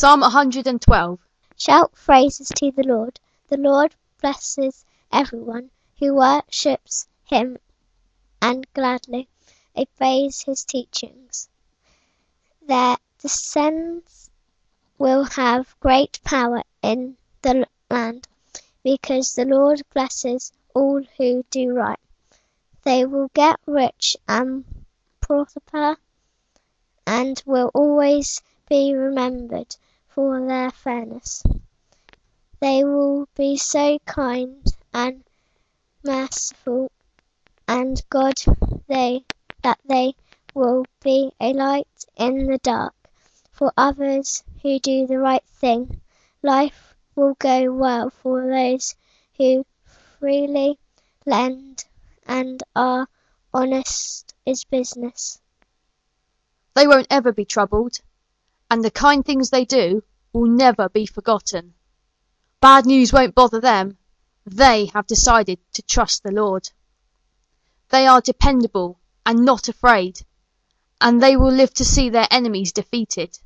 Psalm 112. Shout praises to the Lord. The Lord blesses everyone who worships him and gladly obeys his teachings. Their descendants will have great power in the land because the Lord blesses all who do right. They will get rich and prosper and will always be remembered for their fairness. They will be so kind and merciful and God they that they will be a light in the dark for others who do the right thing. Life will go well for those who freely lend and are honest is business. They won't ever be troubled, and the kind things they do will never be forgotten. Bad news won't bother them. They have decided to trust the Lord. They are dependable and not afraid, and they will live to see their enemies defeated.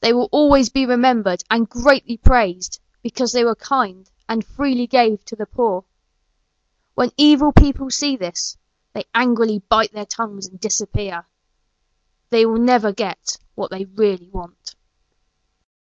They will always be remembered and greatly praised because they were kind and freely gave to the poor. When evil people see this, they angrily bite their tongues and disappear. They will never get what they really want.